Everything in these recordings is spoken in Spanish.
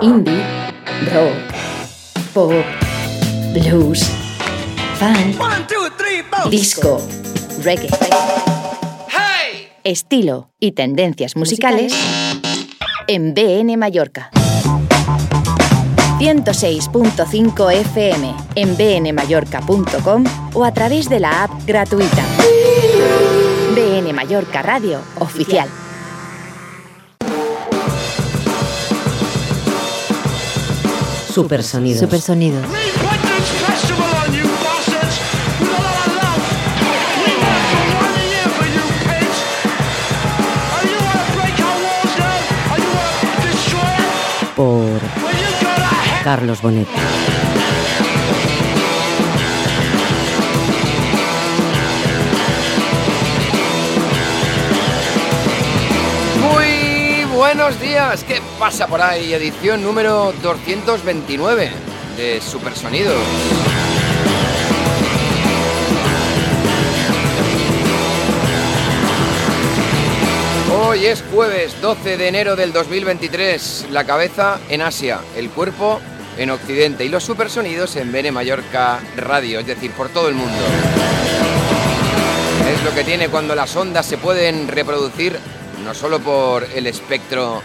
indie, rock, pop, blues, funk, disco, reggae. Estilo y tendencias musicales en BN Mallorca. 106.5 FM en bnmallorca.com o a través de la app gratuita. BN Mallorca Radio Oficial. Supersonidos. Supersonidos. Por Carlos Bonet. Buenos días, ¿qué pasa por ahí? Edición número 229 de Supersonidos. Hoy es jueves 12 de enero del 2023, la cabeza en Asia, el cuerpo en Occidente y los supersonidos en Bene Mallorca Radio, es decir, por todo el mundo. Es lo que tiene cuando las ondas se pueden reproducir no solo por el espectro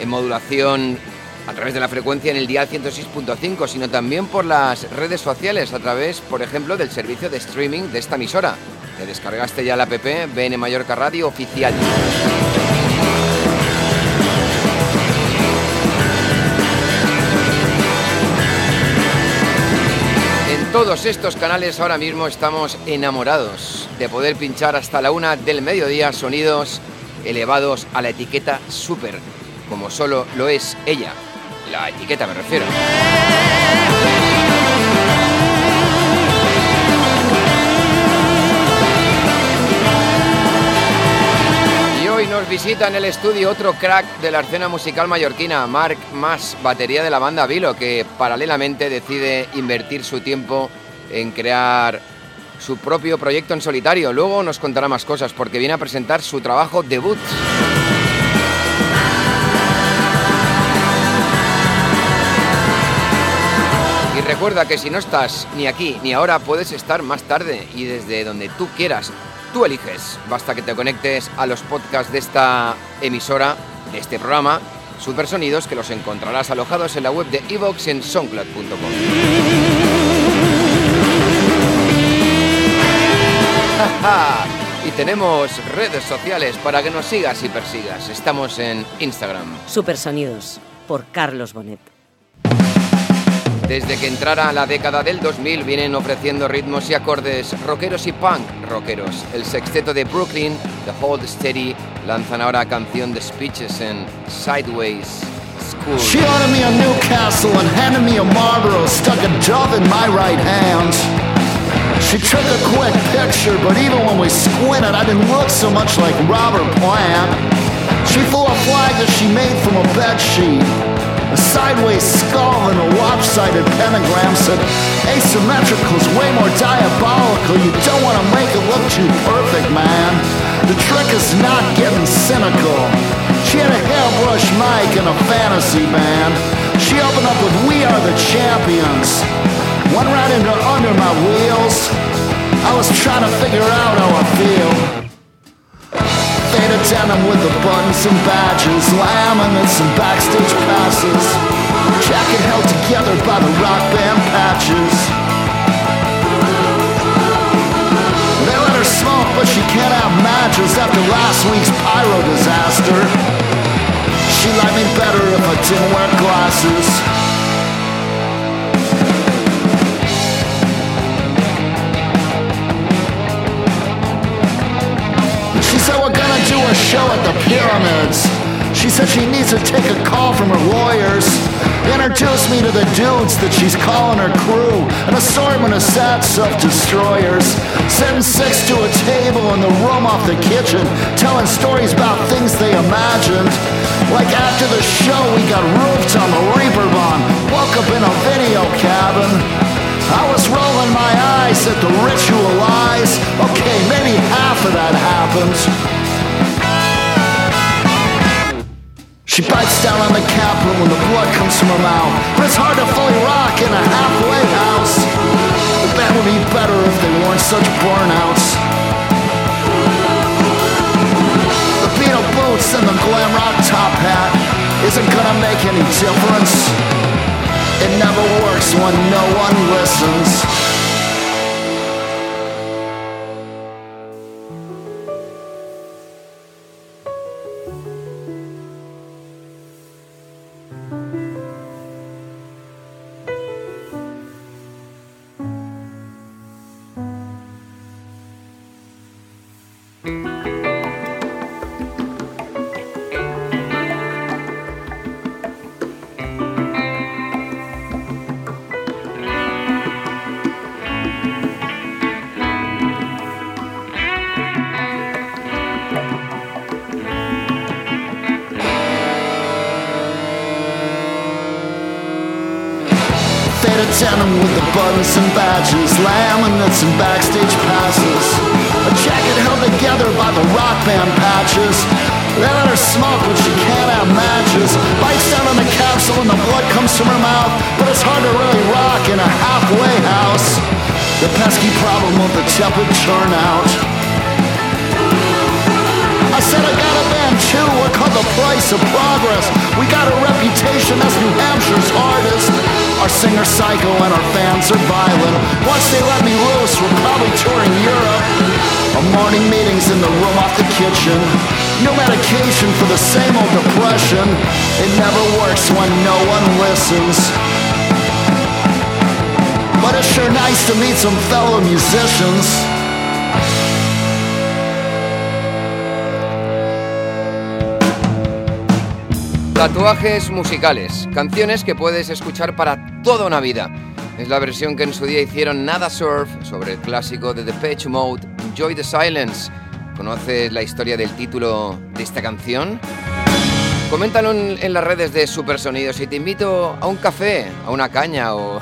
en modulación a través de la frecuencia en el dial 106.5, sino también por las redes sociales, a través, por ejemplo, del servicio de streaming de esta emisora. Te descargaste ya la app BN Mallorca Radio Oficial. En todos estos canales ahora mismo estamos enamorados de poder pinchar hasta la una del mediodía sonidos elevados a la etiqueta super, como solo lo es ella. La etiqueta me refiero. Y hoy nos visita en el estudio otro crack de la escena musical mallorquina, Marc Mas, batería de la banda Vilo, que paralelamente decide invertir su tiempo en crear su propio proyecto en solitario. Luego nos contará más cosas porque viene a presentar su trabajo debut. Y recuerda que si no estás ni aquí ni ahora, puedes estar más tarde y desde donde tú quieras. Tú eliges. Basta que te conectes a los podcasts de esta emisora, de este programa, Supersonidos, que los encontrarás alojados en la web de Evox en soundcloud.com. y tenemos redes sociales para que nos sigas y persigas. Estamos en Instagram. Supersonidos. Por Carlos Bonet. Desde que entrara la década del 2000 vienen ofreciendo ritmos y acordes rockeros y punk rockeros. El sexteto de Brooklyn, The Hold Steady, lanzan ahora canción de Speeches en Sideways School. She ordered me a Newcastle and handed me a Marlboro, stuck a dove in my right hand. She took a quick picture, but even when we squinted, I didn't look so much like Robert Plant. She flew a flag that she made from a bed sheet. A sideways skull and a lopsided pentagram said asymmetrical's way more diabolical. You don't want to make it look too perfect, man. The trick is not getting cynical. She had a hairbrush mic and a fantasy band. She opened up with We Are the Champions. Went right into under my wheels. I was trying to figure out how I feel. Faded denim with the buttons and badges, laminates and backstage passes. Jacket held together by the rock band patches. They let her smoke, but she can't have matches after last week's pyro disaster. She liked me better if I didn't wear glasses. Show at the pyramids. She said she needs to take a call from her lawyers. Introduce me to the dudes that she's calling her crew. An assortment of sad self-destroyers. Sitting six to a table in the room off the kitchen. Telling stories about things they imagined. Like after the show we got roofed on the Reaper Bond. Woke up in a video cabin. I was rolling my eyes at the ritual lies. Okay, maybe half of that happened. She bites down on the capital when the blood comes from her mouth. But it's hard to fully rock in a halfway house. The band would be better if they weren't such burnouts. The Beatle boots and the glam rock top hat isn't gonna make any difference. It never works when no one listens. Denim with the buttons and badges, laminates and backstage passes. A jacket held together by the rock band patches. They let her smoke when she can't have matches. Bites down on the capsule and the blood comes from her mouth. But it's hard to really rock in a halfway house. The pesky problem of the tepid turnout. Said I got a band too, we're called the price of progress. We got a reputation as New Hampshire's hardest. Our singer's psycho and our fans are violent. Once they let me loose, we're probably touring Europe. Our morning meetings in the room off the kitchen. No medication for the same old depression. It never works when no one listens. But it's sure nice to meet some fellow musicians. Tatuajes musicales, canciones que puedes escuchar para toda una vida. Es la versión que en su día hicieron Nada Surf sobre el clásico de The Depeche Mode, Enjoy the Silence. ¿Conoces la historia del título de esta canción? Coméntalo en, en las redes de Supersonidos y te invito a un café, a una caña o...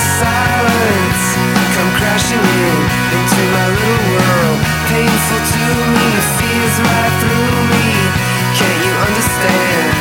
silence come crashing in into my little world. Painful to me, feels right through me. Can't you understand?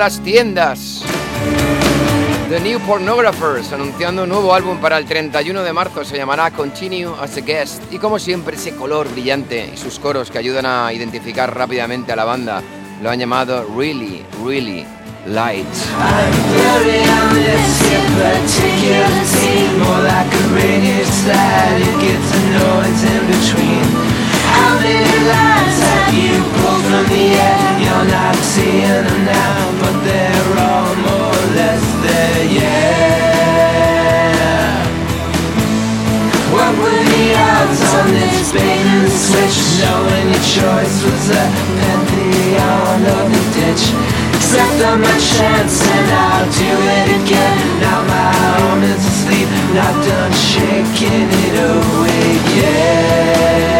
Las tiendas. The New Pornographers anunciando un nuevo álbum para el 31 de marzo, se llamará Continue as a Guest. Y como siempre, ese color brillante y sus coros que ayudan a identificar rápidamente a la banda lo han llamado Really, Really Light. You pulled from the air? You're not seeing them now But they're all more or less there, yeah What were the odds on this bait and switch? Knowing your choice was a pantheon of the ditch Except on my chance and I'll do it again Now my arm is asleep, not done shaking it away yet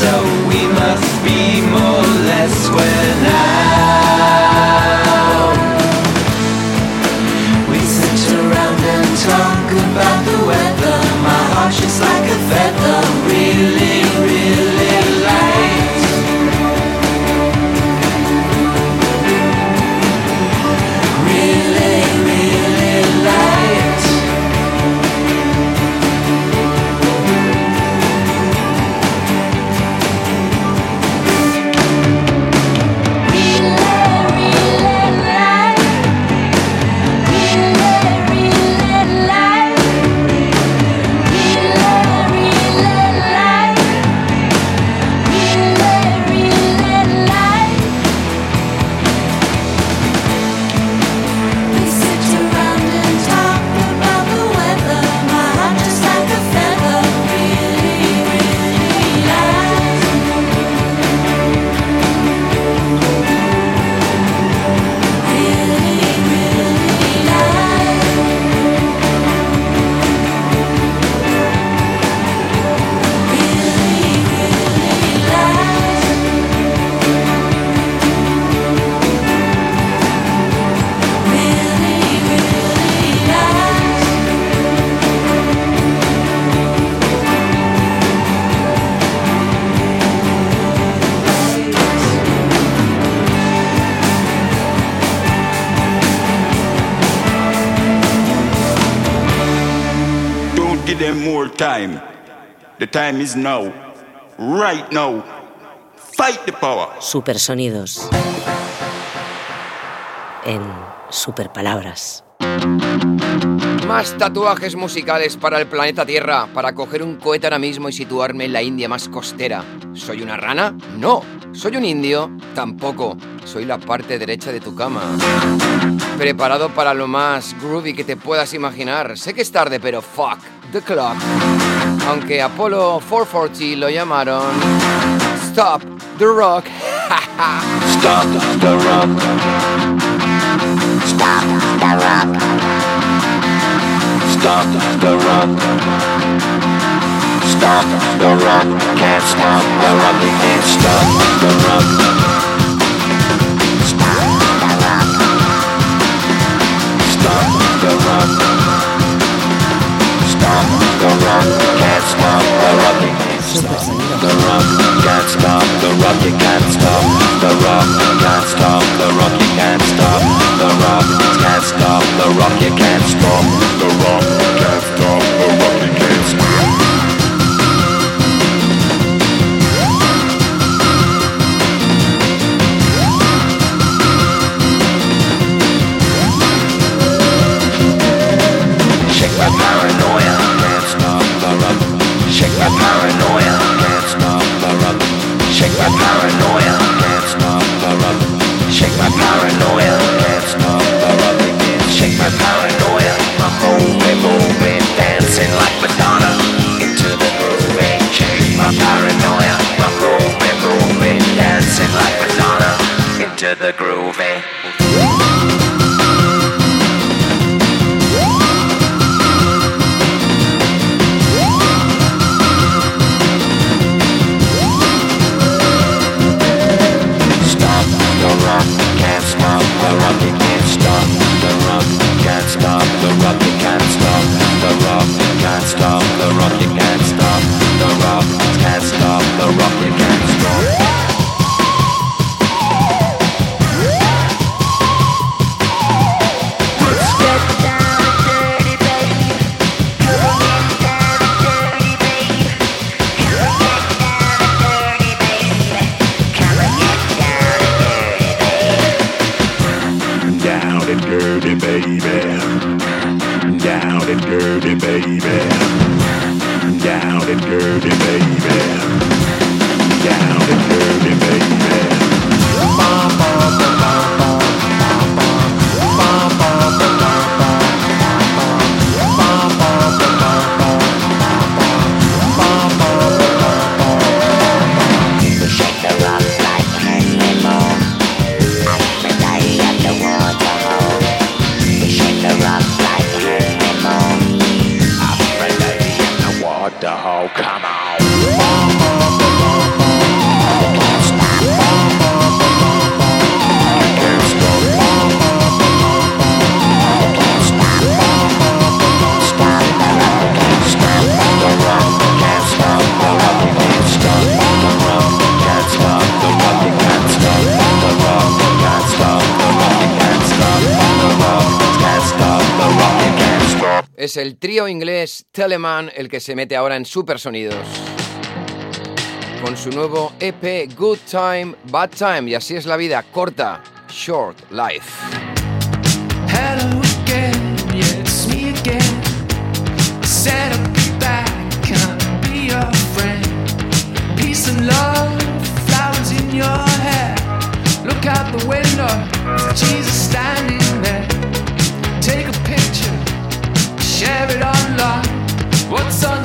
so we must be more or less square now. Time is now. Right now. Fight the power. Supersonidos. En superpalabras. Más tatuajes musicales para el planeta Tierra, para coger un cohete ahora mismo y situarme en la India más costera. ¿Soy una rana? No. ¿Soy un indio? Tampoco. Soy la parte derecha de tu cama. Preparado para lo más groovy que te puedas imaginar. Sé que es tarde, pero fuck the clock. Aunque Apollo 440 lo llamaron Stop the Rock. Stop the rock. Stop the rock. Stop the rock. Stop the rock. Can't stop the rock. You can't stop the rock. Stop the rock. Stop the rock. Stop the rock. Can't stop the rock. You can't stop the rock. Can't stop my paranoia. The. Shake my paranoia. dance. Shake my paranoia. Dancing like Madonna into the groovy. Shake my paranoia. Dancing like Madonna into the. you can't stop the rock, can't stop the rock, you can't stop the rock, you can't stop the rock, you can't stop the rock, can't stop. es el trío inglés Telemann el que se mete ahora en Supersonidos. Con su nuevo EP Good Time, Bad Time, y así es la vida, corta, short life. Hello again, yeah, it's me again. I said I'd be back, can I be your friend? Peace and love, flowers in your hair. Look out the window, Jesus standing. have it unlocked. What's on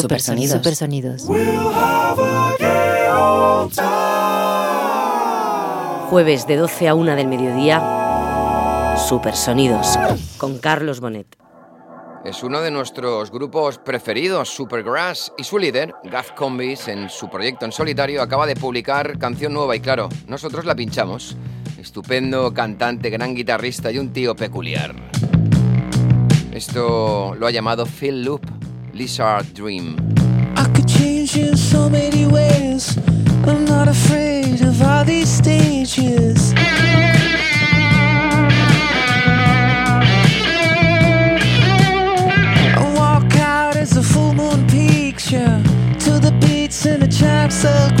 Supersonidos. Supersonidos. Jueves de 12 a 1 del mediodía, Supersonidos, con Carlos Bonet. Es uno de nuestros grupos preferidos, Supergrass, y su líder, Gaz Combis, en su proyecto en solitario, acaba de publicar canción nueva y claro, nosotros la pinchamos. Estupendo cantante, gran guitarrista y un tío peculiar. Esto lo ha llamado Phil Loop, Lizard Dream. I could change in so many ways. I'm not afraid of all these stages. I walk out as the full moon yeah, to the beats and the chops of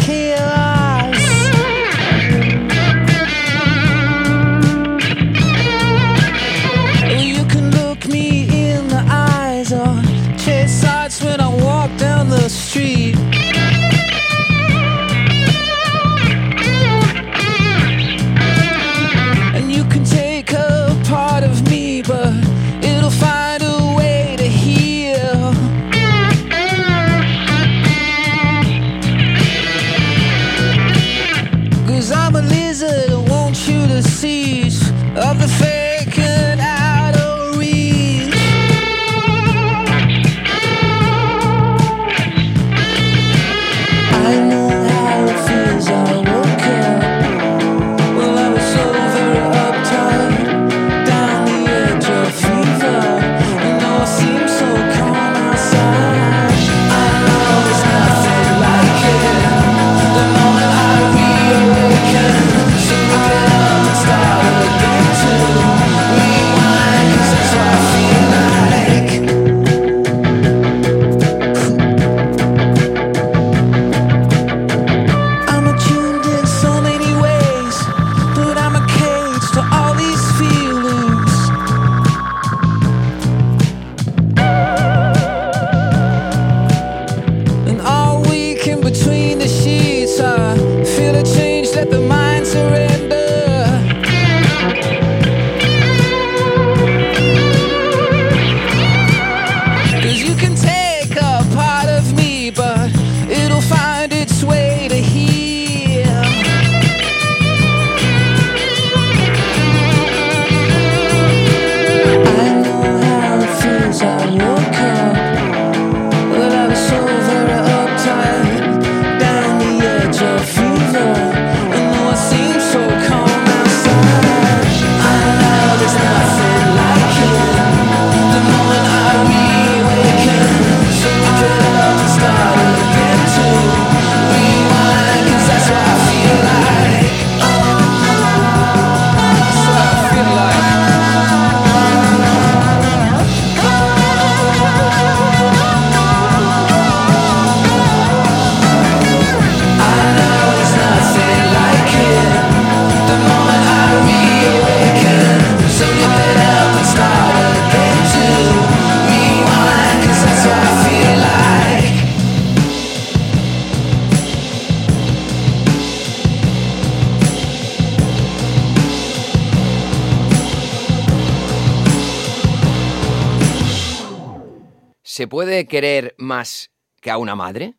¿Se puede querer más que a una madre?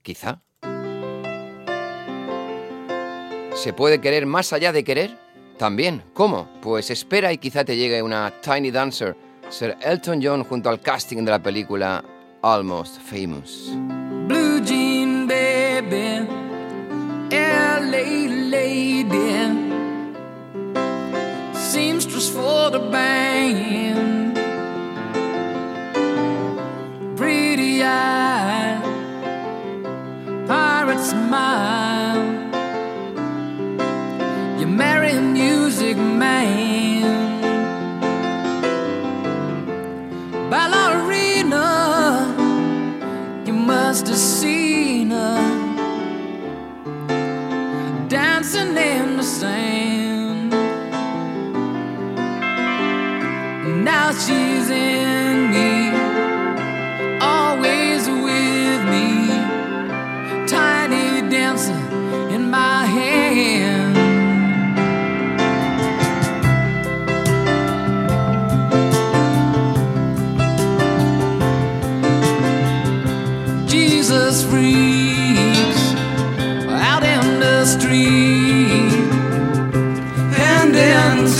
Quizá. ¿Se puede querer más allá de querer? También. ¿Cómo? Pues espera y quizá te llegue una Tiny Dancer, Sir Elton John junto al casting de la película Almost Famous. Blue jean baby, LA seamstress for the band, pretty eye, pirate smile. You marry a music man, ballerina. You must have seen her dancing in the sand. Now she's in me,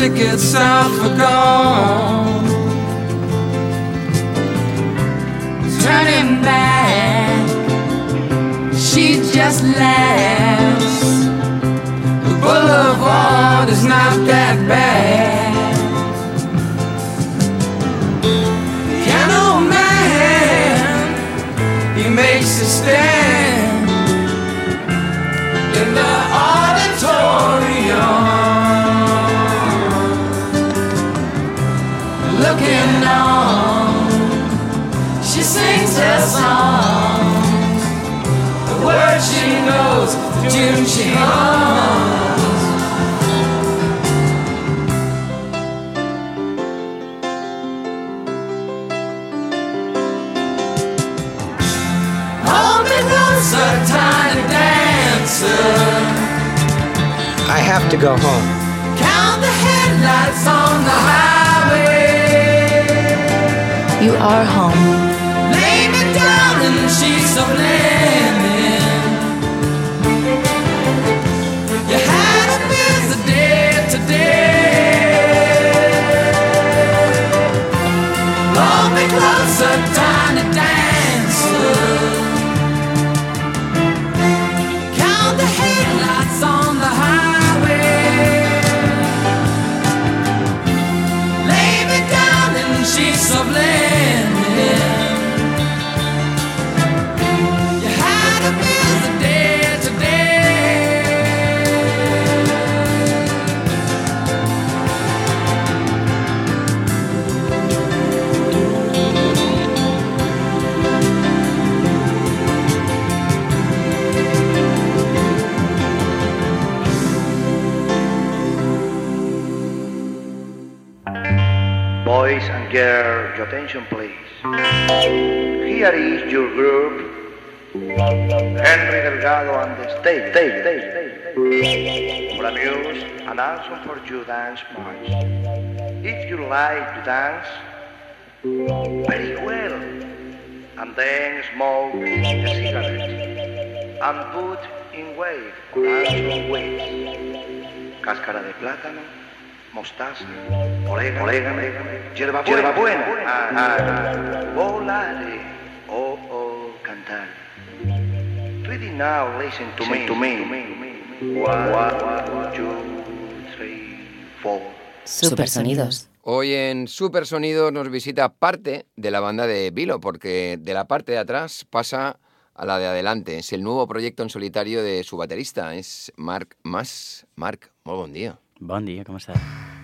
tickets out for gone. Turning back, she just laughs. The boulevard is not that bad. Piano man, he makes a stand in the auditorium, looking on. She sings her songs, the words she knows, the tune she hums. A tiny dancer. I have to go home. Count the headlights on You are home. Lay me down in sheets of linen. You had a busy day today. Hold me closer, tiny dancer. Boys and girls, your attention please. Here is your group. Henry Delgado and the stage. stage, stage, stage. For amuse and also for you dance march. If you like to dance, very well. And then smoke a cigarette. And put in wave or dance waves. Cáscara de plátano, mostaza, orégano, orégano hierba buena, hierba buena. Ah, ah, ah. Volare, oh, oh, cantar. Ready now, listen to me, to me. One, two, three, four. Supersonidos. Hoy en Supersonido nos visita parte de la banda de Vilo, porque de la parte de atrás pasa a la de adelante. Es el nuevo proyecto en solitario de su baterista, es Marc Mas. Marc, muy buen día. Bon dia, com estàs?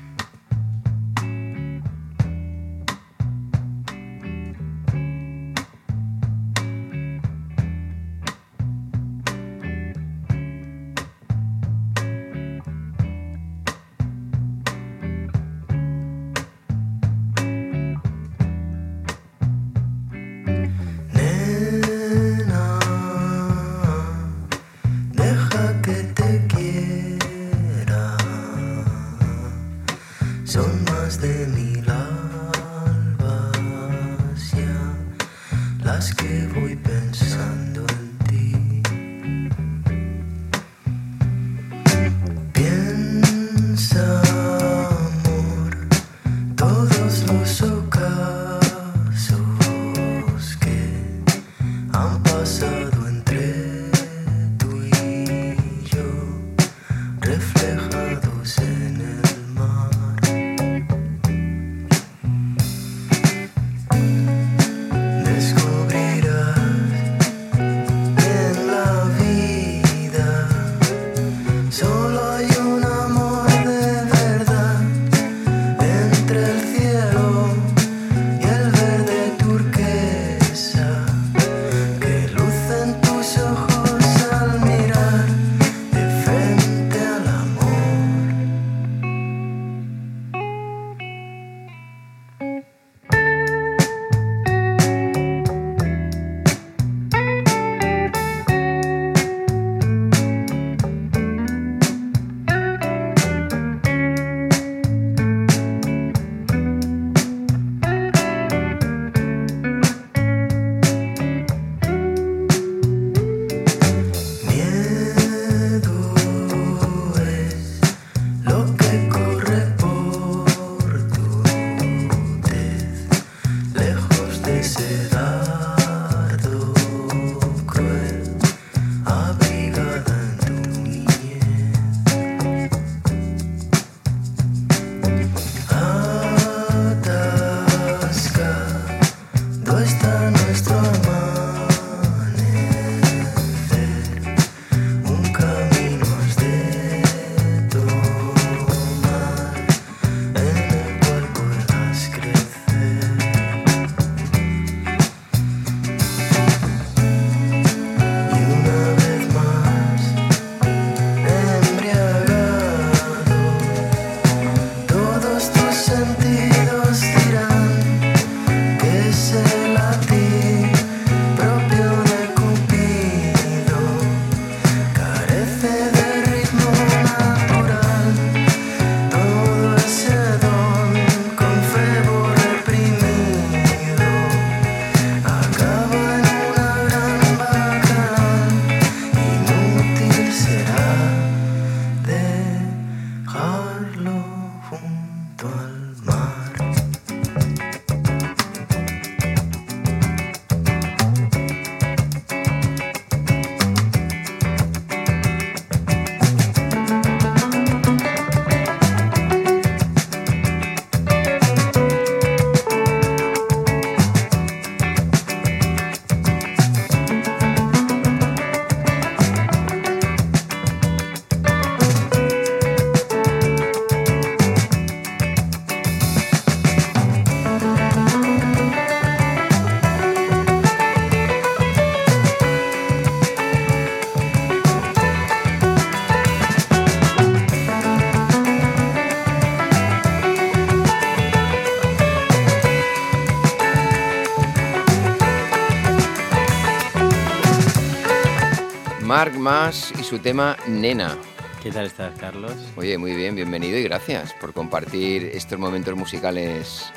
Y su tema Nena. ¿Qué tal estás, Carlos? Oye, muy bien, bienvenido y gracias por compartir estos momentos musicales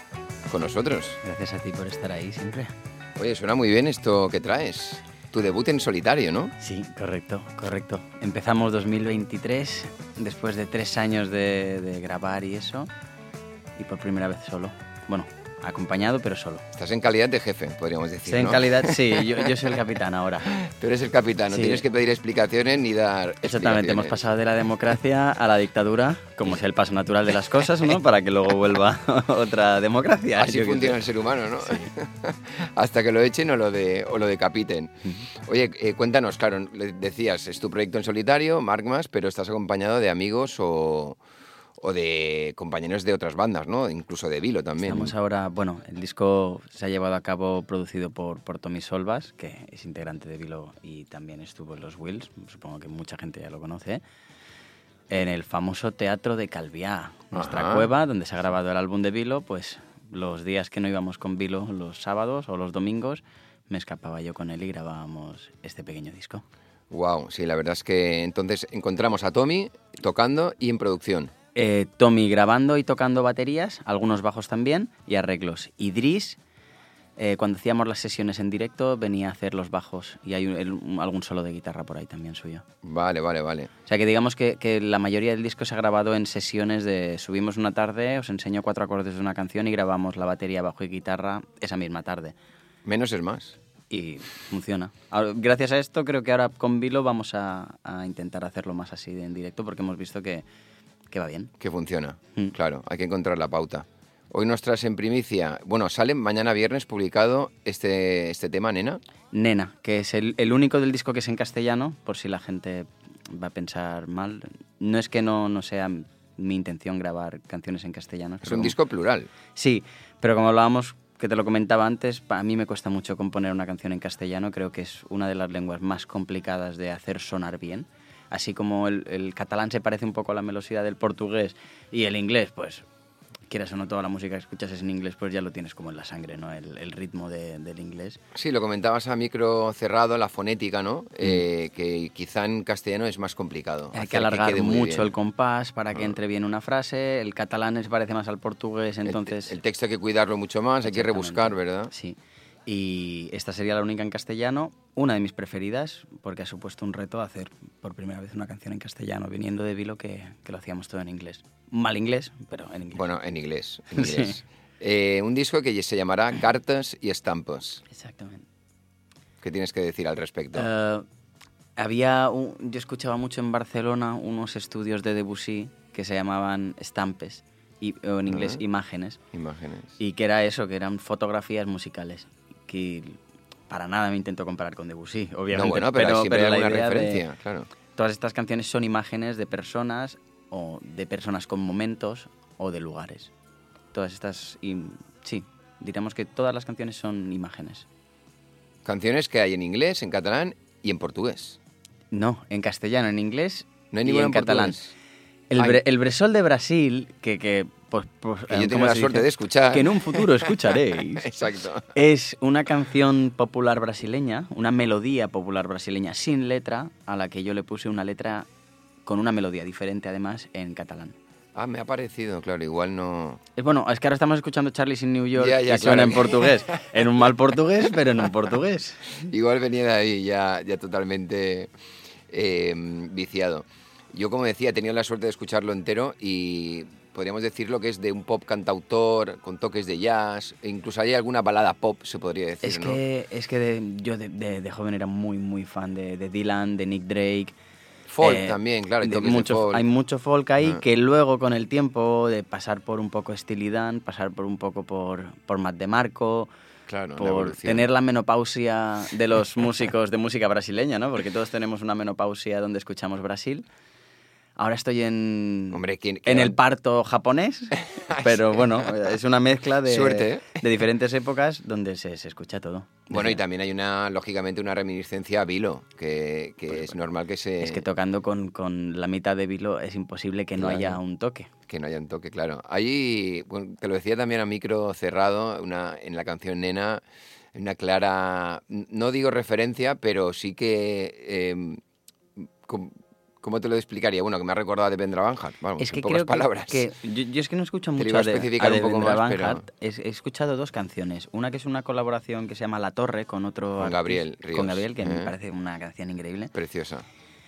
con nosotros. Gracias a ti por estar ahí siempre. Oye, suena muy bien esto que traes. Tu debut en solitario, ¿no? Sí, correcto, correcto. Empezamos 2023, después de tres años de, de grabar y eso, y por primera vez solo. Bueno, acompañado, pero solo. Estás en calidad de jefe, podríamos decir. Estoy en ¿no? calidad, sí, yo, yo soy el capitán ahora. Tú eres el capitán, no Sí. tienes que pedir explicaciones ni dar. Exactamente, hemos pasado de la democracia a la dictadura, como es el paso natural de las cosas, ¿no? Para que luego vuelva otra democracia. Así funciona el ser humano, ¿no? Hasta que lo echen o lo, de, o lo decapiten. Oye, eh, cuéntanos, claro, decías, es tu proyecto en solitario, Markmas, pero estás acompañado de amigos o, o de compañeros de otras bandas, ¿no? Incluso de Vilo también. Estamos ahora, bueno, el disco se ha llevado a cabo producido por, por Tommy Solvas, que es integrante de Vilo y también estuvo en los Wills, supongo que mucha gente ya lo conoce, en el famoso Teatro de Calviá, nuestra Ajá. cueva, donde se ha grabado el álbum de Vilo, pues los días que no íbamos con Vilo, los sábados o los domingos, me escapaba yo con él y grabábamos este pequeño disco. Wow, sí, la verdad es que entonces encontramos a Tommy tocando y en producción. Eh, Tommy grabando y tocando baterías, algunos bajos también y arreglos. Idris, eh, cuando hacíamos las sesiones en directo, venía a hacer los bajos y hay un- el- un- algún solo de guitarra por ahí también suyo. Vale, vale, vale. O sea que digamos que, que la mayoría del disco se ha grabado en sesiones de subimos una tarde, os enseño cuatro acordes de una canción y grabamos la batería, bajo y guitarra esa misma tarde. Menos es más. Y funciona. Ahora, gracias a esto creo que ahora con Vilo vamos a, a intentar hacerlo más así de en directo porque hemos visto que, que va bien. Que funciona. Mm. Claro, hay que encontrar la pauta. Hoy nos traes en primicia, bueno, sale mañana viernes publicado este, este tema, nena. Nena, que es el, el único del disco que es en castellano, por si la gente va a pensar mal. No es que no, no sea mi intención grabar canciones en castellano. Es un como- disco plural. Sí, pero como hablábamos, que te lo comentaba antes, a mí me cuesta mucho componer una canción en castellano. Creo que es una de las lenguas más complicadas de hacer sonar bien. Así como el, el catalán se parece un poco a la velocidad del portugués y el inglés, pues quieras o no, toda la música que escuchas es en inglés, pues ya lo tienes como en la sangre, ¿no? El, el ritmo de- del inglés. Sí, lo comentabas a micro cerrado, la fonética, ¿no? Mm. Eh, que quizá en castellano es más complicado. Hay que alargar mucho el compás para que Ah. entre bien una frase. El catalán se parece más al portugués, El- entonces... El, texto hay que cuidarlo mucho más, hay que rebuscar, ¿verdad? Sí. Y esta sería la única en castellano, una de mis preferidas, porque ha supuesto un reto hacer por primera vez una canción en castellano, viniendo de Vilo que, que lo hacíamos todo en inglés. Mal inglés, pero en inglés. Bueno, en inglés. en Sí. inglés. Eh, un disco que se llamará Cartas y Estampas. Exactamente. ¿Qué tienes que decir al respecto? Eh, había un- yo escuchaba mucho en Barcelona unos estudios de Debussy que se llamaban estampes, y, o en inglés imágenes. Imágenes. Y que era eso, que eran fotografías musicales. Que para nada me intento comparar con Debussy, obviamente. no, bueno, pero, siempre hay la alguna idea de- referencia, claro. Todas estas canciones son imágenes de personas o de personas con momentos o de lugares. Todas estas, y, sí, diríamos que todas las canciones son imágenes. Canciones que hay en inglés, en catalán y en portugués. No, en castellano, en inglés No hay y en en catalán. El, bre- el Bresol de Brasil, que, que, pues, pues, Que yo eh, tengo ¿cómo la suerte dice? de escuchar. Que en un futuro escucharéis. Exacto. Es una canción popular brasileña, una melodía popular brasileña sin letra, a la que yo le puse una letra con una melodía diferente además en catalán. Ah, me ha parecido, claro, igual no... Es bueno, es que ahora estamos escuchando Charlie in New York Ya, ya, y suena claro. en portugués. En un mal portugués, pero en un portugués. Igual venía de ahí ya, ya totalmente eh, viciado. Yo, como decía, he tenido la suerte de escucharlo entero y podríamos decirlo que es de un pop cantautor con toques de jazz, e incluso hay alguna balada pop, se podría decir, Es ¿no? que, es que de- yo de, de- de joven era muy, muy fan de, Dylan, de Nick Drake. Folk eh, también, claro, hay mucho- folk. Hay mucho folk ahí Ah. que luego con el tiempo de pasar por un poco Steely Dan, pasar por un poco por, por Matt DeMarco, Claro, la por evolución. tener la menopausia de los músicos de música brasileña, ¿no? Porque todos tenemos una menopausia donde escuchamos Brasil. Ahora estoy en, Hombre, ¿quién- en el parto japonés, pero bueno, es una mezcla de, Suerte, ¿eh? de diferentes épocas donde se, se escucha todo. Bueno, y también hay una, lógicamente, una reminiscencia a Vilo, que, que es normal que se... Es que tocando con, con la mitad de vilo es imposible que no Claro. haya un toque. Que no haya un toque, claro. Ahí, bueno, te lo decía también a micro cerrado, una, en la canción Nena, una clara, no digo referencia, pero sí que eh, ¿Cómo, cómo te lo explicaría? Bueno, que me ha recordado de Vendra Van Hart, vamos, Es que en pocas creo que- palabras. que, yo, yo es que no escucho Te mucho iba a a de- especificar a un poco más, Van pero- Hart. He, he escuchado dos canciones. Una que es una colaboración que se llama La Torre con otro... Con artista- Gabriel Ríos, Con Gabriel, que me ¿eh? parece una canción increíble. Preciosa.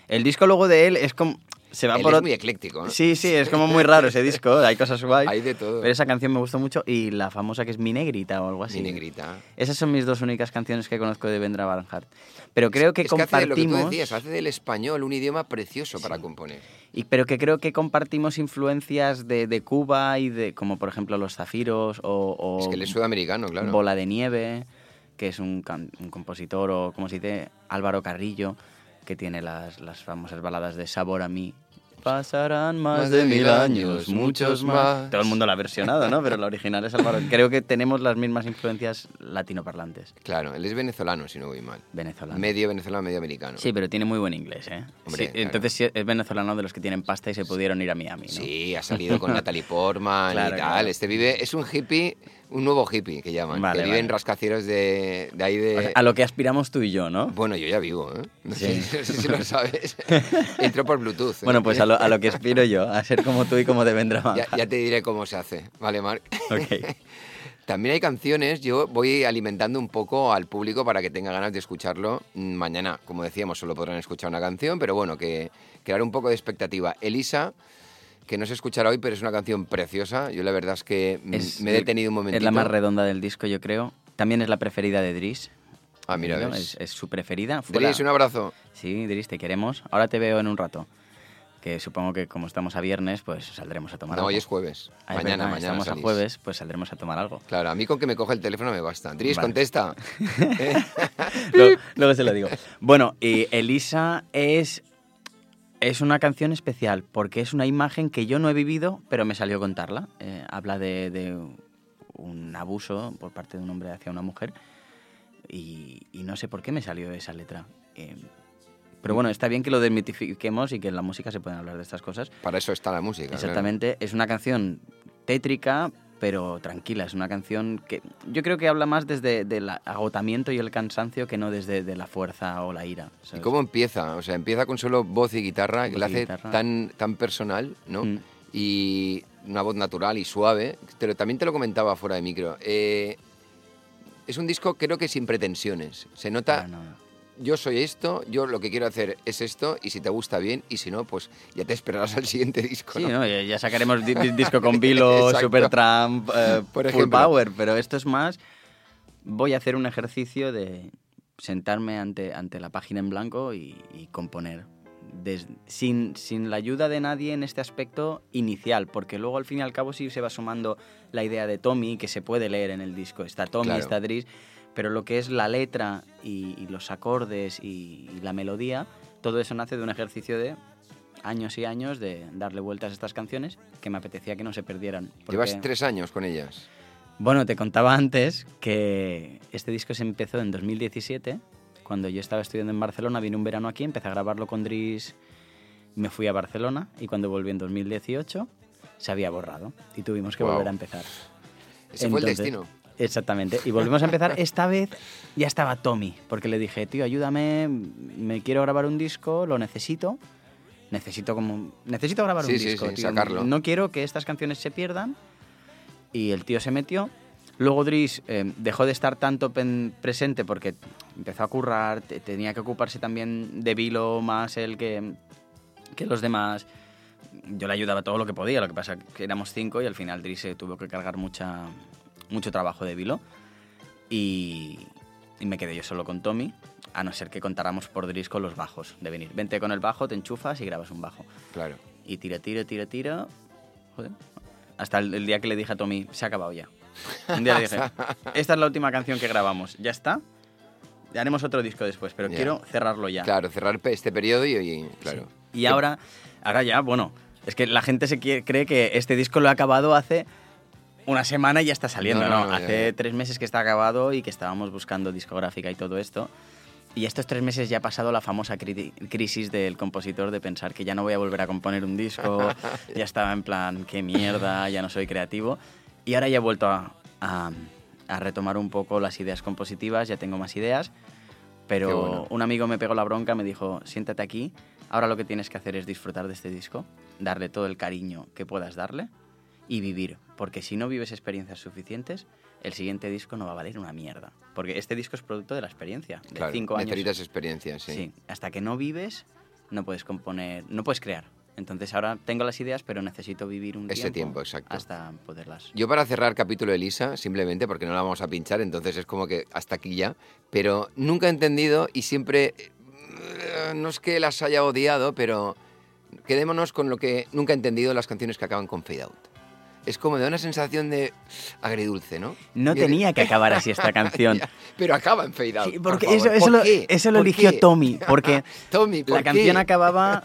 El disco luego de él es como... Se va Él por es muy ecléctico. Sí, sí, es como muy raro ese disco. Hay cosas guay. Hay de todo. Pero esa canción me gustó mucho y la famosa que es Mi Negrita o algo así. Mi Negrita. Esas son mis dos únicas canciones que conozco de Vendra Van Hart. Pero creo que es que hace lo que tú compartimos... decías, hace del español un idioma precioso para componer. Y, pero que creo que compartimos influencias de, de Cuba y de, como por ejemplo los zafiros o, o Es que él es sudamericano, claro. Bola de Nieve, que es un, un compositor, o como se dice, Álvaro Carrillo, que tiene las, las famosas baladas de Sabor a mí. Pasarán más, de mil años, muchos más. Todo el mundo la ha versionado, ¿no? Pero la original es Álvaro. Creo que tenemos las mismas influencias latinoparlantes. Claro, él es venezolano, si no voy mal. Venezolano. Medio venezolano, medio americano. Sí, pero tiene muy buen inglés, ¿eh? Hombre, Sí, claro. Entonces es venezolano de los que tienen pasta y se pudieron ir a Miami, ¿no? Sí, ha salido con Natalie Portman Claro, y tal. claro. Este vive, es un hippie, un nuevo hippie que llaman. Vale, que vive en vale. rascacielos de, de ahí de... O sea, a lo que aspiramos tú y yo, ¿no? Bueno, yo ya vivo, ¿eh? No, Sí. sé, no sé si lo sabes. Entro por Bluetooth. ¿eh? Bueno, pues a lo, a lo que aspiro yo, a ser como tú y como te vendrá ya, ya te diré cómo se hace. Vale, Marc. Ok. También hay canciones, yo voy alimentando un poco al público para que tenga ganas de escucharlo mañana. Como decíamos, solo podrán escuchar una canción, pero bueno, que crear un poco de expectativa. Elisa, que no se escuchará hoy, pero es una canción preciosa. Yo la verdad es que Es- me he detenido un momentito. Es la más redonda del disco, yo creo. También es la preferida de Dries. Ah, mira, ¿no? ves. Es, es su preferida. Dries, un abrazo. Sí, Dries, te queremos. Ahora te veo en un rato. Que supongo que como estamos a viernes, pues saldremos a tomar No, algo. hoy es jueves. Ah, es mañana, verdad, mañana Estamos salís. a jueves, pues saldremos a tomar algo. Claro, a mí con que me coge el teléfono me basta. Dries, Vale. contesta. Luego, luego se lo digo. Bueno, y Elisa es, es una canción especial porque es una imagen que yo no he vivido, pero me salió contarla. Eh, habla de, de un abuso por parte de un hombre hacia una mujer y, y no sé por qué me salió esa letra. Eh, pero bueno, está bien que lo desmitifiquemos y que en la música se pueden hablar de estas cosas. Para eso está la música. Exactamente, es una canción tétrica, pero tranquila. Es una canción que yo creo que habla más desde el agotamiento y el cansancio que no desde de la fuerza o la ira. ¿Y cómo empieza? O sea, empieza con solo voz y guitarra, que Voz la y hace guitarra. tan, tan personal, ¿no? Mm. Y una voz natural y suave. Pero también te lo comentaba fuera de micro. eh, es un disco, creo que sin pretensiones. Se nota, no. Yo soy esto, yo lo que quiero hacer es esto, y si te gusta bien, y si no, pues ya te esperarás al siguiente disco. Sí, ¿no? ¿no? Ya sacaremos di- di- disco con Vilo. Supertramp, eh, Por Full. Power, pero esto es más. Voy a hacer un ejercicio de sentarme ante, ante la página en blanco y, y componer. Des- sin, sin la ayuda de nadie en este aspecto inicial, porque luego al fin y al cabo sí se va sumando la idea de Tommy, que se puede leer en el disco. Está Tommy, Claro. está Dries, pero lo que es la letra y, y los acordes y, y la melodía, todo eso nace de un ejercicio de años y años de darle vueltas a estas canciones que me apetecía que no se perdieran. porque- Llevas tres años con ellas. Bueno, te contaba antes que este disco se empezó en 2017, cuando yo estaba estudiando en Barcelona, vine un verano aquí, empecé a grabarlo con Dries, me fui a Barcelona y cuando volví en 2018 se había borrado y tuvimos que Guau. volver a empezar. Ese fue el Entonces- destino. Exactamente. Y volvimos a empezar. Esta vez ya estaba Tommy, porque le dije, tío, ayúdame, me quiero grabar un disco, lo necesito. Necesito como necesito grabar Sí, un sí, disco, sí, tío. sacarlo. No quiero que estas canciones se pierdan. Y el tío se metió. Luego Dries eh, dejó de estar tanto presente porque empezó a currar, te- tenía que ocuparse también de Vilo más el que, que los demás. Yo le ayudaba todo lo que podía, lo que pasa que éramos cinco y al final Dries se tuvo que cargar mucha, mucho trabajo de Vilo. Y, y me quedé yo solo con Tommy, a no ser que contáramos por Dries con los bajos, de venir. Vente con el bajo, te enchufas y grabas un bajo. Claro. Y tira, tira, tira, tira. Joder. Hasta el, el día que le dije a Tommy, se ha acabado ya. Un día le dije, esta es la última canción que grabamos, ya está. Ya haremos otro disco después, pero quiero cerrarlo ya. Claro, cerrar este periodo y, y- claro. Y ahora, ahora ya, bueno, es que la gente se cree que este disco lo ha acabado hace una semana y ya está saliendo, No, ¿no? no, no, hace tres meses que está acabado y que estábamos buscando discográfica y todo esto. Y estos tres meses ya ha pasado la famosa cri- crisis del compositor de pensar que ya no voy a volver a componer un disco, ya estaba en plan, qué mierda, ya no soy creativo. Y ahora ya he vuelto a, a- a retomar un poco las ideas compositivas, ya tengo más ideas. Pero bueno. un amigo me pegó la bronca, me dijo, siéntate aquí, Ahora lo que tienes que hacer es disfrutar de este disco, darle todo el cariño que puedas darle y vivir. Porque si no vives experiencias suficientes, el siguiente disco no va a valer una mierda. Porque este disco es producto de la experiencia, de Claro, cinco años. necesitas experiencia, sí. Sí, hasta que no vives, no puedes componer, no puedes crear. Entonces ahora tengo las ideas, pero necesito vivir un Ese tiempo, exacto. hasta poderlas. Yo para cerrar capítulo de Lisa, simplemente porque no la vamos a pinchar, entonces es como que hasta aquí ya, pero nunca he entendido y siempre, eh, no es que las haya odiado, pero quedémonos con lo que nunca he entendido las canciones que acaban con fade out. Es como de una sensación de agridulce, ¿no? No Y- tenía que acabar así esta canción. Pero acaba en fade out. Sí, por porque favor. eso, eso ¿Por lo, eso lo ¿Por eligió qué? Tommy, porque Tommy, ¿por la canción acababa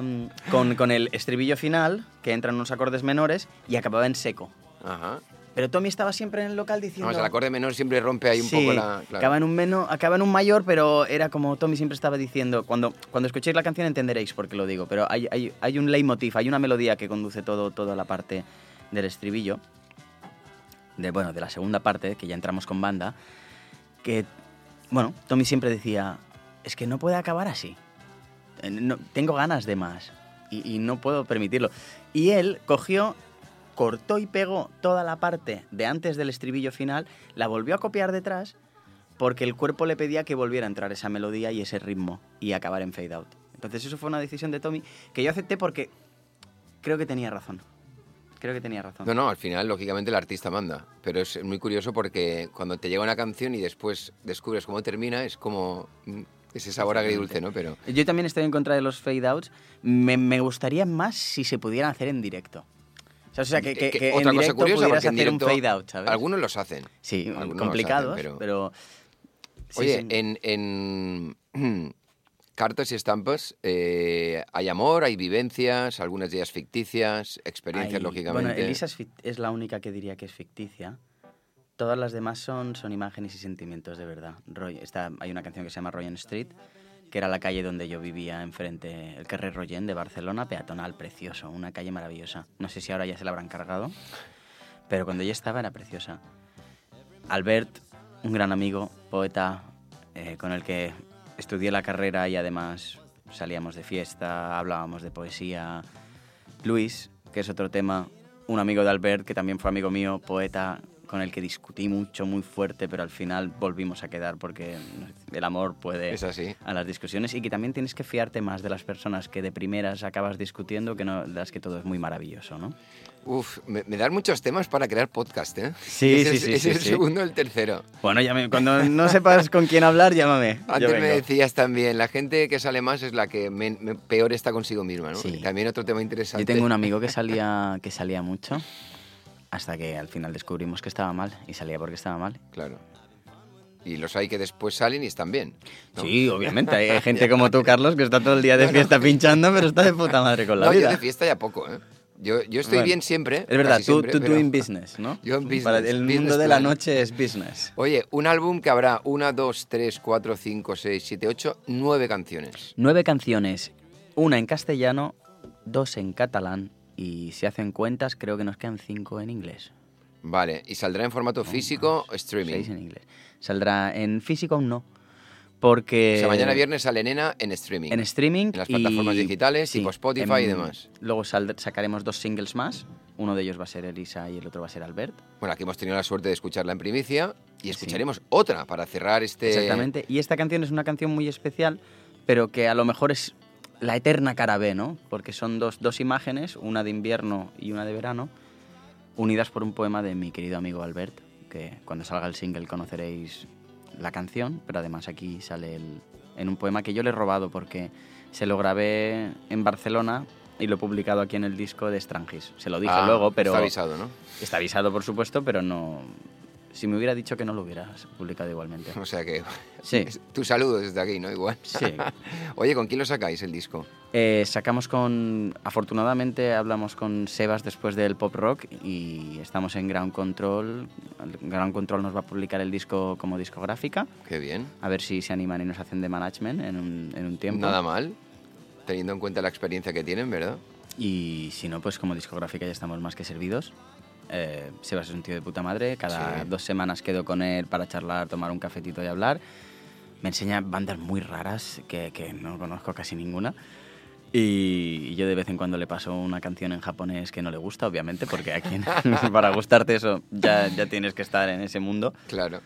um, con, con el estribillo final, que entran unos acordes menores, y acababa en seco. Ajá. Pero Tommy estaba siempre en el local diciendo... Vamos, el acorde menor siempre rompe ahí un Sí, poco la... claro. acaba, en un meno- acaba en un mayor, pero era como Tommy siempre estaba diciendo. Cuando, cuando escuchéis la canción entenderéis por qué lo digo, pero hay, hay, hay un leitmotiv, hay una melodía que conduce todo, toda la parte del estribillo, de, bueno, de la segunda parte, que ya entramos con banda, que, bueno, Tommy siempre decía, es que no puede acabar así. Eh, no- tengo ganas de más y, y no puedo permitirlo. Y él cogió, cortó y pegó toda la parte de antes del estribillo final, la volvió a copiar detrás porque el cuerpo le pedía que volviera a entrar esa melodía y ese ritmo y acabar en fade out. Entonces eso fue una decisión de Tommy que yo acepté porque creo que tenía razón. Creo que tenía razón. No, no, al final, lógicamente, el artista manda. Pero es muy curioso porque cuando te llega una canción y después descubres cómo termina, es como mm, ese sabor agridulce, ¿no? Pero Yo también estoy en contra de los fade outs. Me, me gustaría más si se pudieran hacer en directo. O sea, o sea, que, que- Eh, que otra en cosa curiosa, pudieras en hacer directo un fade out, ¿sabes? algunos los hacen. Sí, Algunos complicados, hacen, pero... sí, Oye, sí. en, en cartas y estampas eh, hay amor, hay vivencias, algunas de ellas ficticias, experiencias, Hay- lógicamente. Bueno, Elisa es, es la única que diría que es ficticia. Todas las demás son, son imágenes y sentimientos de verdad. Roy, está, hay una canción que se llama Royen Street, que era la calle donde yo vivía enfrente, el Carrer Royen de Barcelona, peatonal, precioso, una calle maravillosa. No sé si ahora ya se la habrán cargado, pero cuando yo estaba era preciosa. Albert, un gran amigo, poeta, eh, con el que estudié la carrera y además salíamos de fiesta, hablábamos de poesía. Luis, que es otro tema, un amigo de Albert, que también fue amigo mío, poeta, con el que discutí mucho, muy fuerte, pero al final volvimos a quedar porque el amor puede Es así. a las discusiones y que también tienes que fiarte más de las personas que de primeras acabas discutiendo que no de las que todo es muy maravilloso, ¿no? Uf, me, me dan muchos temas para crear podcast, ¿eh? Sí, Ese sí, es- sí, ese sí, es el sí. segundo el tercero. Bueno, cuando no sepas con quién hablar, llámame. Antes me decías también, la gente que sale más es la que me- peor está consigo misma, ¿no? Sí. También otro tema interesante. Yo tengo un amigo que salía, que salía mucho hasta que al final descubrimos que estaba mal y salía porque estaba mal. Claro. Y los hay que después salen y están bien. ¿no? Sí, obviamente. Hay gente como tú, Carlos, que está todo el día de fiesta pinchando, pero está de puta madre con la no, yo vida. de fiesta ya poco, ¿eh? Yo, yo estoy Bueno, bien siempre. Es verdad, tú, siempre, tú pero- doing business, ¿no? Yo en business. Para el business mundo de la plan. noche es business. Oye, un álbum que habrá una, dos, tres, cuatro, cinco, seis, siete, ocho, nueve canciones. Nueve canciones, una en castellano, dos en catalán y si hacen cuentas creo que nos quedan cinco en inglés. Vale, ¿y saldrá en formato físico o streaming? Seis en inglés. Saldrá en físico aún no, porque... O sea, mañana viernes sale Nena en streaming. En streaming. En las y- plataformas digitales, sí, tipo Spotify y en- demás. Luego sacaremos dos singles más. Uno de ellos va a ser Elisa y el otro va a ser Albert. Bueno, aquí hemos tenido la suerte de escucharla en primicia y escucharemos otra para cerrar este... Exactamente. Y esta canción es una canción muy especial, pero que a lo mejor es la eterna cara B, ¿no? Porque son dos, dos imágenes, una de invierno y una de verano, unidas por un poema de mi querido amigo Albert, que cuando salga el single conoceréis la canción, pero además aquí sale el- en un poema que yo le he robado porque se lo grabé en Barcelona y lo he publicado aquí en el disco de Strangis. Se lo dije Ah, luego, pero... Está avisado, ¿no? Está avisado, por supuesto, pero no... Si me hubiera dicho que no lo hubieras publicado igualmente. O sea que... Sí. Tu saludo desde aquí, ¿no? Igual. Sí. Oye, ¿con quién lo sacáis el disco? Eh, sacamos con. Afortunadamente hablamos con Sebas después del pop rock y estamos en Ground Control. Ground Control nos va a publicar el disco como discográfica. Qué bien. A ver si se animan y nos hacen de management en un, en un tiempo. Nada mal, teniendo en cuenta la experiencia que tienen, ¿verdad? Y si no, pues como discográfica ya estamos más que servidos. Eh, Sebas es un tío de puta madre. Cada Sí. dos semanas quedo con él para charlar, tomar un cafetito y hablar. Me enseña bandas muy raras que, que no conozco casi ninguna. Y yo de vez en cuando le paso una canción en japonés que no le gusta, obviamente, porque aquí para gustarte eso ya, ya tienes que estar en ese mundo. Claro.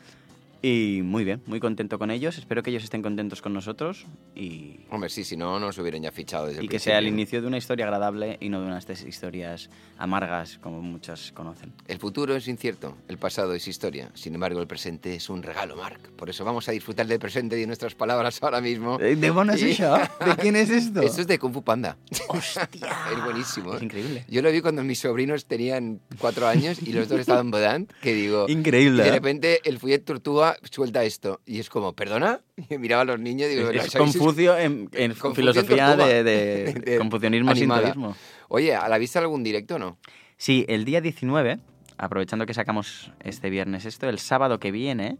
Y muy bien, muy contento con ellos. Espero que ellos estén contentos con nosotros y, Hombre, sí, si no, nos hubieran ya fichado desde y el que sea el principio. inicio de una historia agradable y no de unas historias amargas como muchas conocen. El futuro es incierto, el pasado es historia. Sin embargo, el presente es un regalo, Marc. Por eso vamos a disfrutar del presente y de nuestras palabras ahora mismo. Eh, ¿De es Y- eso? ¿De quién es esto? Esto es de Kung Fu Panda. ¡Hostia! es buenísimo. Es increíble. Yo lo vi cuando mis sobrinos tenían cuatro años y los dos estaban bodant, que digo... Increíble, y de ¿eh? repente el Fuyet Tortuga suelta esto. Y es como, ¿perdona? Y miraba a los niños y digo... Es, es. Confucio en, en Confucio filosofía de, de De sintoísmo. Oye, ¿a la vista algún directo o no? Sí, el día 19, aprovechando que sacamos este viernes esto, el sábado que viene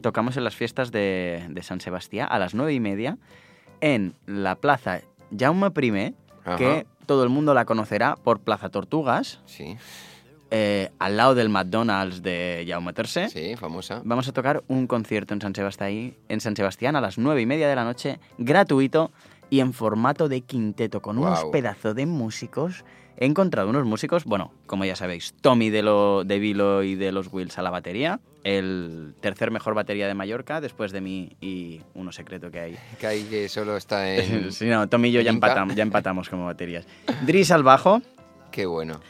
tocamos en las fiestas de, de San Sebastián a las nueve y media en la plaza Jaume I, Ajá. que todo el mundo la conocerá por Plaza Tortugas, Sí, eh, al lado del McDonald's de Jaume III. sí, famosa. Vamos a tocar un concierto en San Sebastián, en San Sebastián a las nueve y media de la noche, gratuito y en formato de quinteto, con unos Guau. pedazos de músicos. He encontrado unos músicos, bueno, como ya sabéis, Tommy de, lo, de Vilo y de los Wills a la batería, el tercer mejor batería de Mallorca, después de mí y uno secreto que hay. Que hay que solo está en... sí, no, Tommy y yo ya empatamos, ya empatamos como baterías. Dris al bajo, Qué bueno.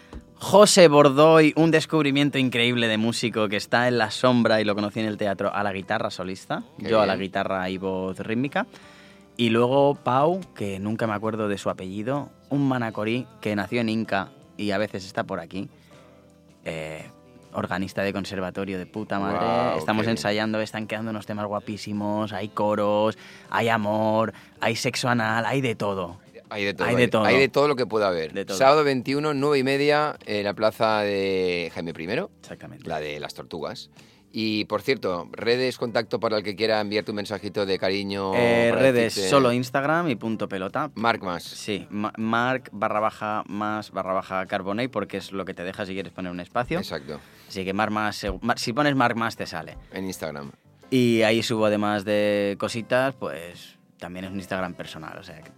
José Bordoy, un descubrimiento increíble de músico que está en la sombra y lo conocí en el teatro a la guitarra solista, Qué yo a la bien. guitarra y voz rítmica. Y luego Pau, que nunca me acuerdo de su apellido, un manacorí que nació en Inca y a veces está por aquí. eh, organista de conservatorio de puta madre. Estamos ensayando, están quedando unos temas guapísimos, hay coros, hay amor, hay sexo anal, hay de todo. Hay de todo. Hay de todo. Hay de todo lo que pueda haber. Sábado 21, 9 y media, en la plaza de Jaime I, Exactamente. la de las tortugas. Y por cierto, redes, contacto para el que quiera enviarte un mensajito de cariño. Eh, redes, decirte- solo Instagram y punto pelota. Marc más. Sí, ma- mark barra baja más barra baja carbonate porque es lo que te deja si quieres poner un espacio. Exacto. Así que mark más, mar- si pones mark más te sale. En Instagram. Y ahí subo además de cositas, pues también es un Instagram personal, o sea, que,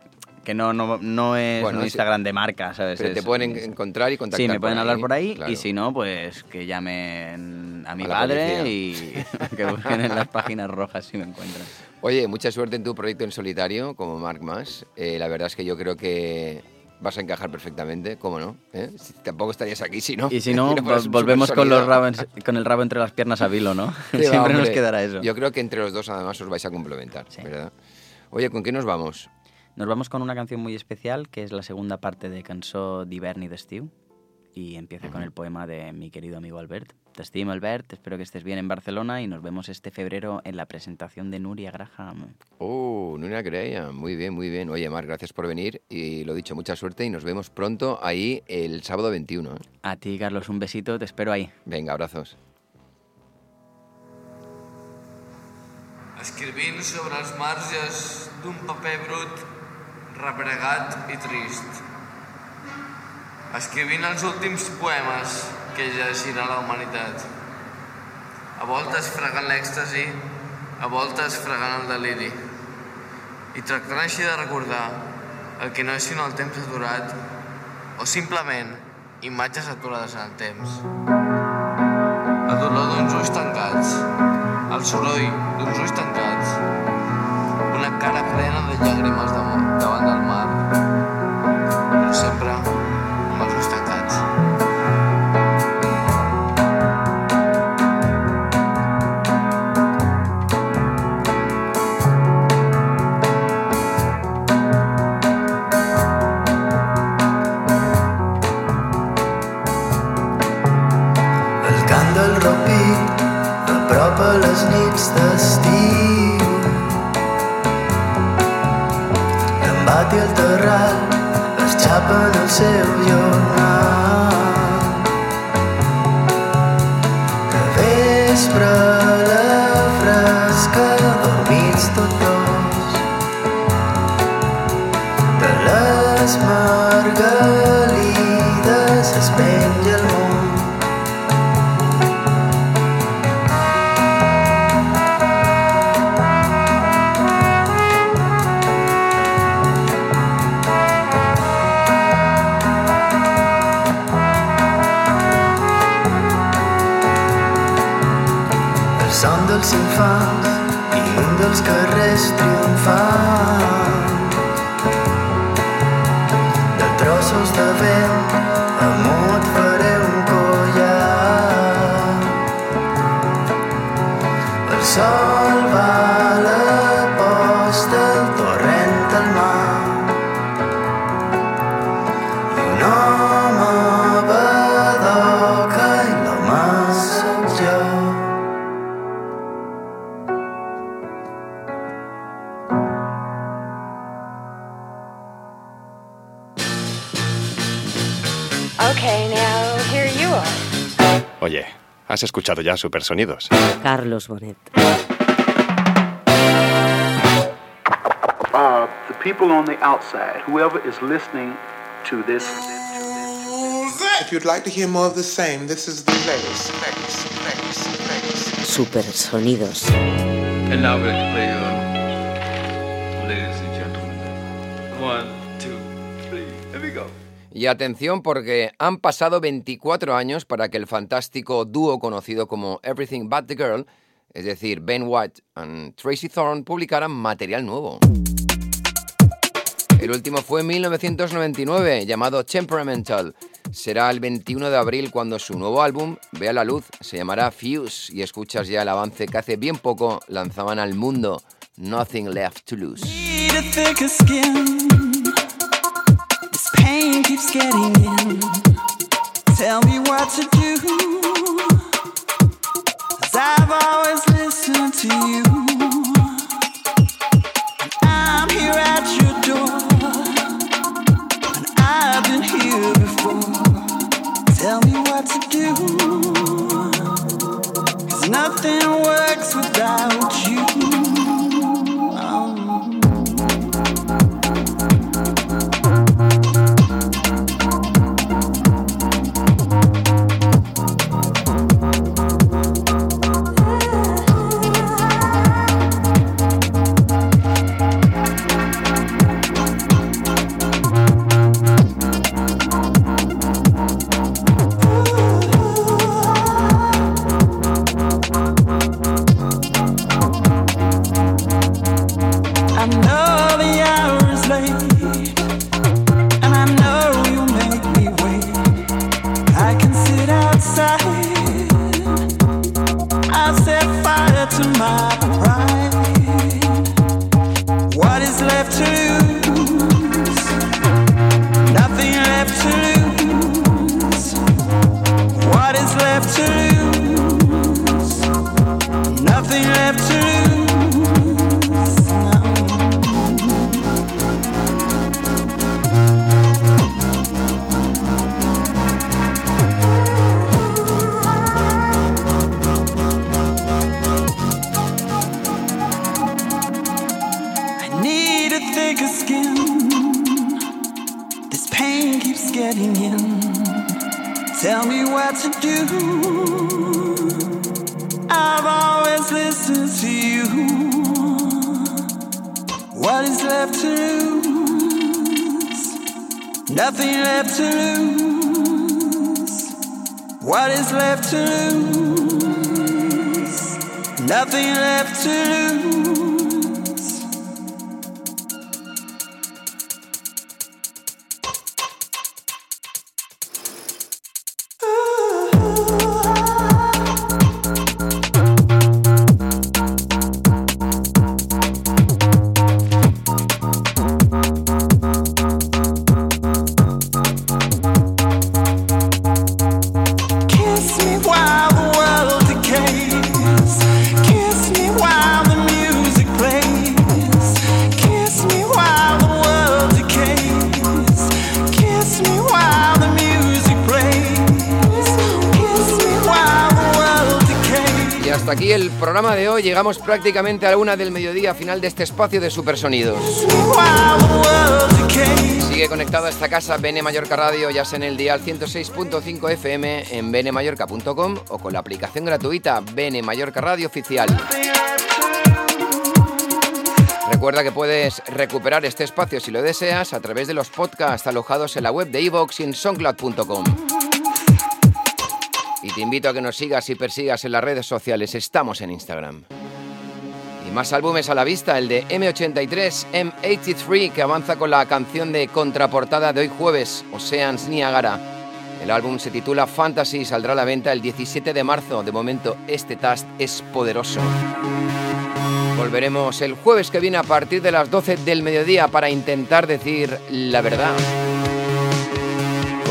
que no, no, no es Bueno, un sí. Instagram de marca, ¿sabes? Pero te pueden en- encontrar y contactar Sí, me pueden por hablar ahí, por ahí claro. y si no, pues que llamen a mi A padre y que busquen en las páginas rojas si me encuentran. Oye, mucha suerte en tu proyecto en solitario, como Marc Más. Eh, la verdad es que yo creo que vas a encajar perfectamente, ¿cómo no? ¿Eh? Si- tampoco estarías aquí si no. Y si no, vol- volvemos con, los rabos, con el rabo entre las piernas a Vilo, ¿no? Va, Siempre nos quedará eso. Yo creo que entre los dos además os vais a complementar, ¿verdad? Oye, ¿con qué nos vamos? Nos vamos con una canción muy especial, que es la segunda parte de Cançó d'hivern i d'estiu, y empieza con el poema de mi querido amigo Albert. Te estimo, Albert, espero que estés bien en Barcelona y nos vemos este febrero en la presentación de Nuria Graham. Oh, Nuria Graham, muy bien, muy bien. Oye, Marc, gracias por venir y lo dicho, mucha suerte y nos vemos pronto ahí el sábado 21. ¿eh? A ti, Carlos, un besito, te espero ahí. Venga, abrazos. escrivint sobre els marges d'un paper brut, rebregat i trist. Escrivint els últims poemes que llegirà la humanitat. A voltes fregant l'èxtasi, a voltes fregant el deliri. I tractant així de recordar el que no és sinó el temps aturat o simplement imatges aturades en el temps. El dolor d'uns ulls tancats, el soroll d'uns ulls tancats, una cara plena de llàgrimes davant del mar, però sempre ¿has escuchado ya Supersonidos? Carlos Bonet. People on the outside, whoever is listening to this. If you'd like to hear more of the same, this is the place. Supersonidos. And now we're going to play, uh, ladies and gentlemen. One, two, three, here we go. Y atención porque han pasado 24 años para que el fantástico dúo conocido como Everything But the Girl, es decir, Ben White y Tracy Thorn, publicaran material nuevo. El último fue en 1999, llamado Temperamental. Será el 21 de abril cuando su nuevo álbum vea la luz. Se llamará Fuse y escuchas ya el avance que hace bien poco lanzaban al mundo, Nothing Left to Lose. Nothing works without you. Aquí el programa de hoy. Llegamos prácticamente a la una del mediodía, final de este espacio de Supersonidos. Sigue conectado a esta casa Bene Mallorca Radio, ya sea en el dial 106.5 FM, en benemallorca.com o con la aplicación gratuita Bene Mallorca Radio Oficial. Recuerda que puedes recuperar este espacio si lo deseas a través de los podcasts alojados en la web de iVoox y en soundcloud.com. Y te invito a que nos sigas y persigas en las redes sociales. Estamos en Instagram. Más álbumes a la vista, el de M83, M83, que avanza con la canción de contraportada de hoy jueves, Oceans Niagara. El álbum se titula Fantasy y saldrá a la venta el 17 de marzo. De momento, este tast es poderoso. Volveremos el jueves que viene a partir de las 12 del mediodía para intentar decir la verdad.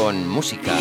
Con música.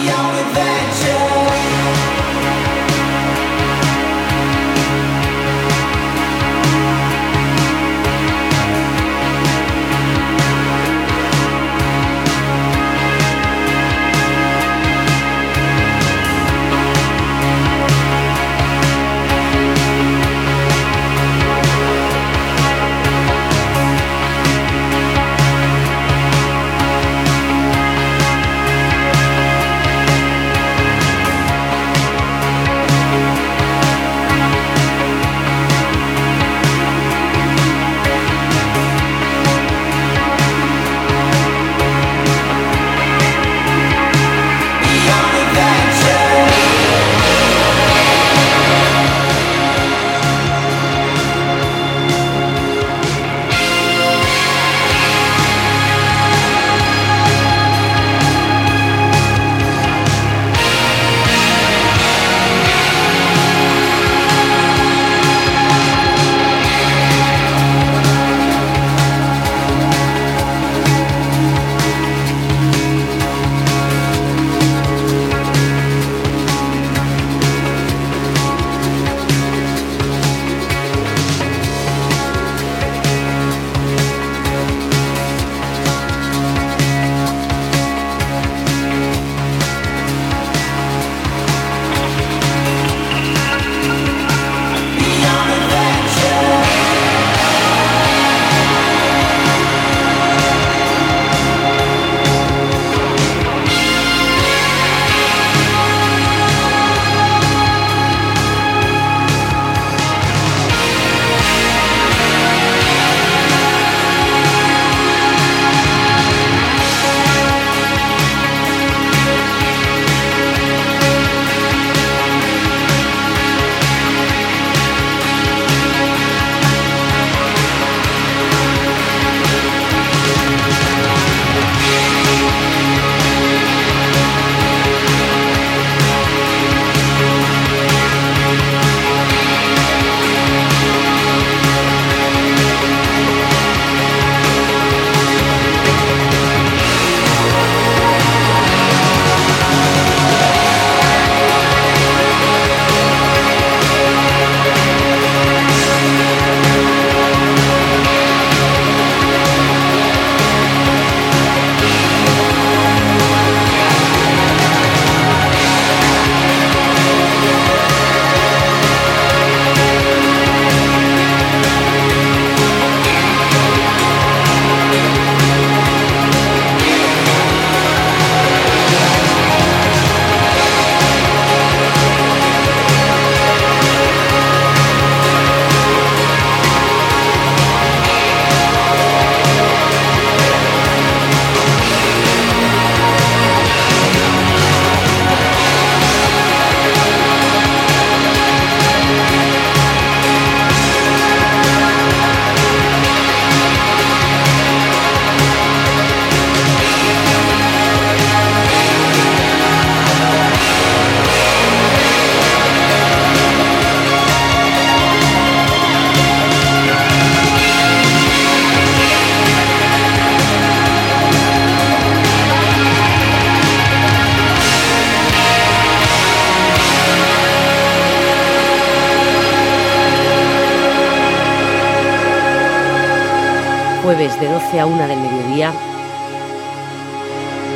12 a 1 del mediodía.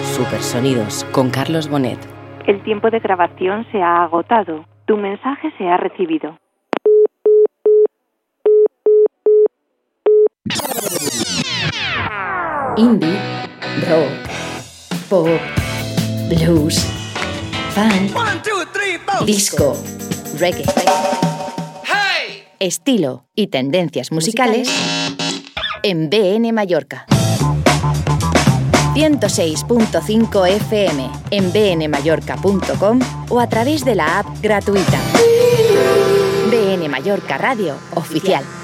Supersonidos Con Carlos Bonet. El tiempo de grabación se ha agotado. Tu mensaje se ha recibido. Indie, rock, pop, blues, funk, disco, reggae. Estilo y tendencias musicales en BN Mallorca. 106.5 FM en bnmallorca.com o a través de la app gratuita. BN Mallorca Radio Oficial.